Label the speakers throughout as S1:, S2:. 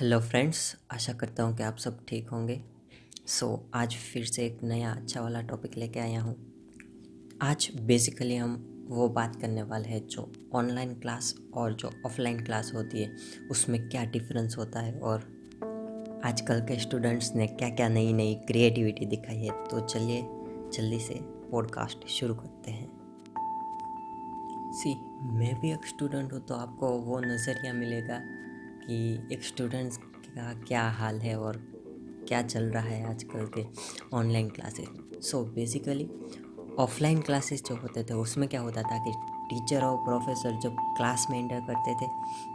S1: Hello friends आशा करता हूँ कि आप सब ठीक होंगे। सो so, आज फिर से एक नया अच्छा वाला टॉपिक लेके आया हूँ। आज बेसिकली हम वो बात करने वाले हैं जो ऑनलाइन क्लास और जो ऑफलाइन क्लास होती है उसमें क्या डिफरेंस होता है और आजकल के स्टूडेंट्स ने क्या क्या नई नई क्रिएटिविटी दिखाई है। तो चलिए जल्दी से पॉडकास्ट शुरू करते हैं। सी मैं भी एक स्टूडेंट हूँ तो आपको वो नज़रिया मिलेगा कि एक स्टूडेंट्स का क्या हाल है और क्या चल रहा है आजकल के online classes so basically offline classes जो होते थे, उसमें क्या होता था कि टीचर और प्रोफेसर जब क्लास में एंटर करते थे,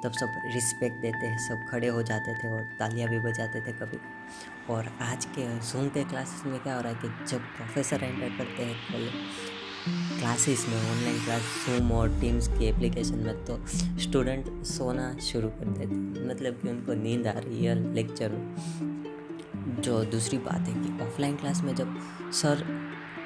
S1: तब सब रिस्पेक्ट देते हैं, सब खड़े हो जाते थे और तालियाँ भी बजाते थे कभी। और आज के जूम के क्लासेस में क्या हो रहा है कि जब प्रोफेसर एंटर करते हैं क्लासेस में ऑनलाइन क्लास जूम और टीम्स की एप्लीकेशन में तो स्टूडेंट सोना शुरू कर देते मतलब कि उनको नींद आ रही है लेक्चर जो दूसरी बात है कि ऑफलाइन क्लास में जब सर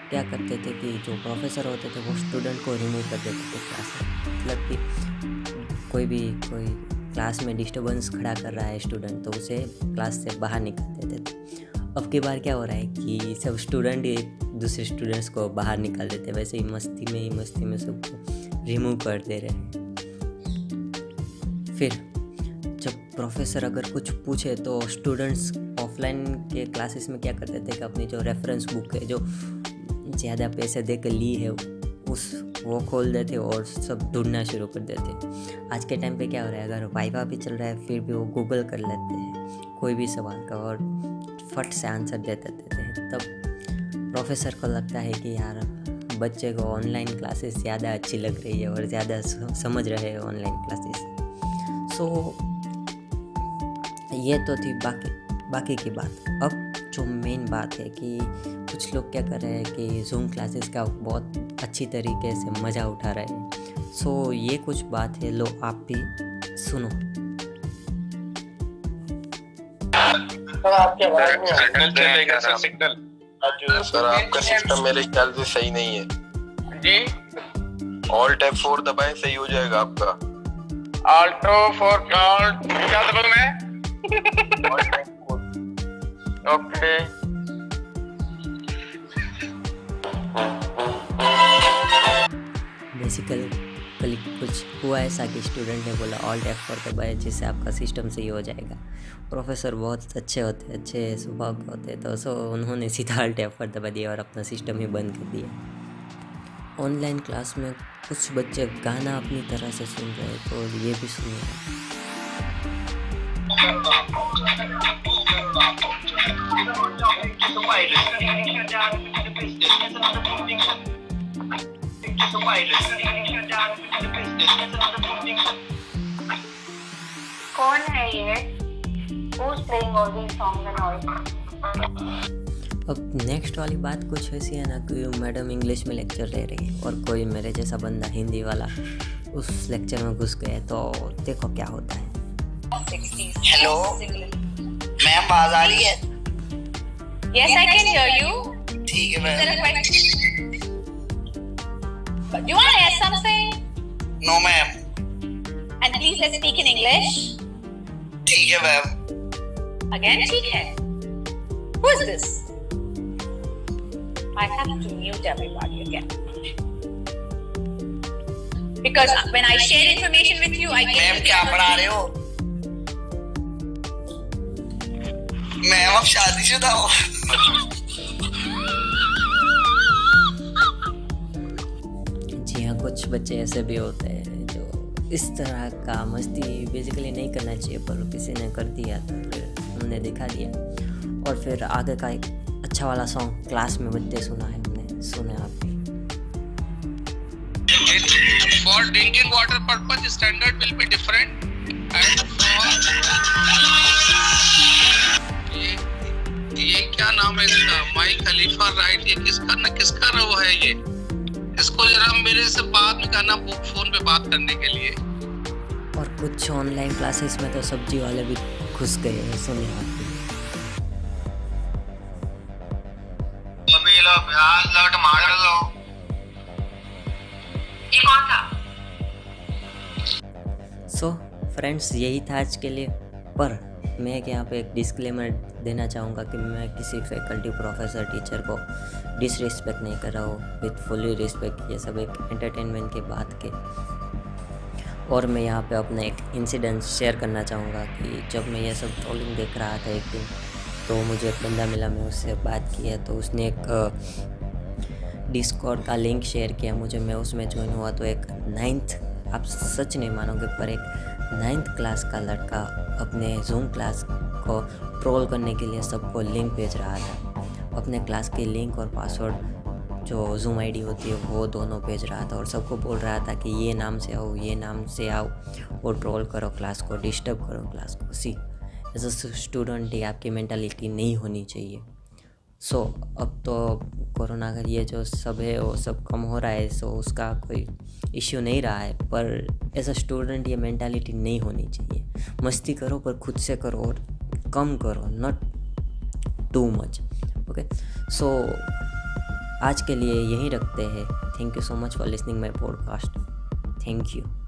S1: क्या करते थे कि जो प्रोफेसर होते थे, वो स्टूडेंट को रिमूव कर देते थे क्लास में। मतलब कि कोई भी, कोई क्लास में डिस्टर्बेंस खड़ा कर रहा है स्टूडेंट तो उसे क्लास से बाहर निकाल देते थे। अब की बार क्या हो रहा है कि सब स्टूडेंट दूसरे स्टूडेंट्स को बाहर निकाल देते वैसे ही मस्ती में ही मस्ती में सबको रिमूव कर दे रहे फिर जब प्रोफेसर अगर कुछ पूछे तो स्टूडेंट्स ऑफलाइन के क्लासेस में क्या करते थे कि अपनी जो रेफरेंस बुक है, जो ज़्यादा पैसे दे कर ली है, उस वो खोल देते और सब ढूंढना शुरू कर देते। आज के टाइम पे क्या हो रहा है, अगर वाइवा भी चल रहा है, फिर भी वो गूगल कर लेते हैं, कोई भी सवाल का और फट से आंसर दे देते हैं, तब प्रोफेसर को लगता है कि यार बच्चे को ऑनलाइन क्लासेस ज़्यादा अच्छी लग रही है और ज़्यादा समझ रहे हैं ऑनलाइन क्लासेस सो so, ये तो थी बाकी बाकी की बात। अब जो मेन बात है कि कुछ लोग क्या कर रहे हैं कि जूम क्लासेस का बहुत अच्छी तरीके से मज़ा उठा रहे हैं। सो so, ये कुछ बात है लो आप भी सुनो। आपके सिग्नल चलेगा सिग्नल
S2: सर आपका सिस्टम मेरे ख्याल से सही नहीं है।
S3: जी?
S2: ऑल टैप फोर दबाएँ सही हो जाएगा आपका।
S3: ऑल्टो फोर क्या दबाऊं मैं? ओके
S1: बेसिकली कल कुछ हुआ ऐसा कि स्टूडेंट ने बोला ऑल टैप फोर दबाए जिससे आपका सिस्टम सही हो जाएगा. प्रोफेसर बहुत अच्छे होते, अच्छे स्वभाव के होते तो सो उन्होंने सीधा टैप पर दबा दिया और अपना सिस्टम ही बंद कर दिया। ऑनलाइन क्लास में कुछ बच्चे गाना अपनी तरह से सुन रहे तो ये भी सुन सुनिए
S4: कौन है ये
S1: अब नेक्स्ट वाली बात कुछ ऐसी है ना कि मैडम इंग्लिश में लेक्चर ले रही है और कोई मेरे जैसा बंदा हिंदी वाला उस लेक्चर में घुस गए तो देखो क्या होता है।
S5: हेलो मैम आवाज़ आ रही है?
S4: Yes I can hear you
S5: ठीक है ma'am
S4: Do you want to ask something?
S5: No ma'am
S4: And please let's speak in English.
S5: ठीक है मैम
S4: Again, ठीक है. Who is this? I have to mute everybody again. Because when I share information with you, I
S5: ma'am
S4: get
S5: क्या पढ़ा रहे हो ma'am अब शादीशुदा हो
S1: कुछ बच्चे ऐसे भी होते हैं जो इस तरह का मस्ती बेसिकली नहीं करना चाहिए पर किसी ने कर दिया तो फिर हमने दिखा दिया। और फिर आगे का एक अच्छा वाला सॉन्ग क्लास में बच्चे सुना है हमने सुने आप
S3: For drinking water purpose, standard will be different. And for ये ये क्या नाम है इसका? माई खलीफा राइट ये किसका न किसका वो है ये? इसको जरा मेरे से बात में करना फ़ोन पे बात करने के लिए।
S1: और कुछ ऑनलाइन क्लासेस में तो सब्ज़ी वाले भी घुस गए हैं सुने आप
S3: लो प्याज लो टमाटर लो।
S4: ये कौन था?
S1: सो फ्रेंड्स यही था आज के लिए। पर मैं एक यहाँ पे एक डिस्क्लेमर देना चाहूँगा कि मैं किसी फैकल्टी प्रोफेसर टीचर को डिसरिस्पेक्ट नहीं कर रहा हूँ विथ फुली रिस्पेक्ट ये सब एक एंटरटेनमेंट के बात के। और मैं यहाँ पे अपना एक इंसिडेंट शेयर करना चाहूँगा कि जब मैं ये सब ट्रोलिंग देख रहा था एक दिन तो मुझे एक बंदा मिला मैं उससे बात की है तो उसने एक डिस्कॉर्ड का लिंक शेयर किया मुझे, मैं उसमें ज्वाइन हुआ तो एक नाइन्थ आप सच नहीं मानोगे, पर एक नाइन्थ क्लास का लड़का अपने जूम क्लास को ट्रोल करने के लिए सबको लिंक भेज रहा था। अपने क्लास की लिंक और पासवर्ड जो जूम आईडी होती है, वो दोनों भेज रहा था और सबको बोल रहा था कि ये नाम से आओ, ये नाम से आओ और ट्रोल करो क्लास को डिस्टर्ब करो क्लास को। सी एज अ स्टूडेंट ही आपकी मैंटालिटी नहीं होनी चाहिए। सो अब तो कोरोना का ये जो सब है, वो सब कम हो रहा है सो उसका कोई इश्यू नहीं रहा है। पर एज अ स्टूडेंट ये मैंटालिटी नहीं होनी चाहिए। मस्ती करो, पर खुद से करो और कम करो not too much okay so आज के लिए यही रखते हैं। Thank you so much for listening my podcast thank you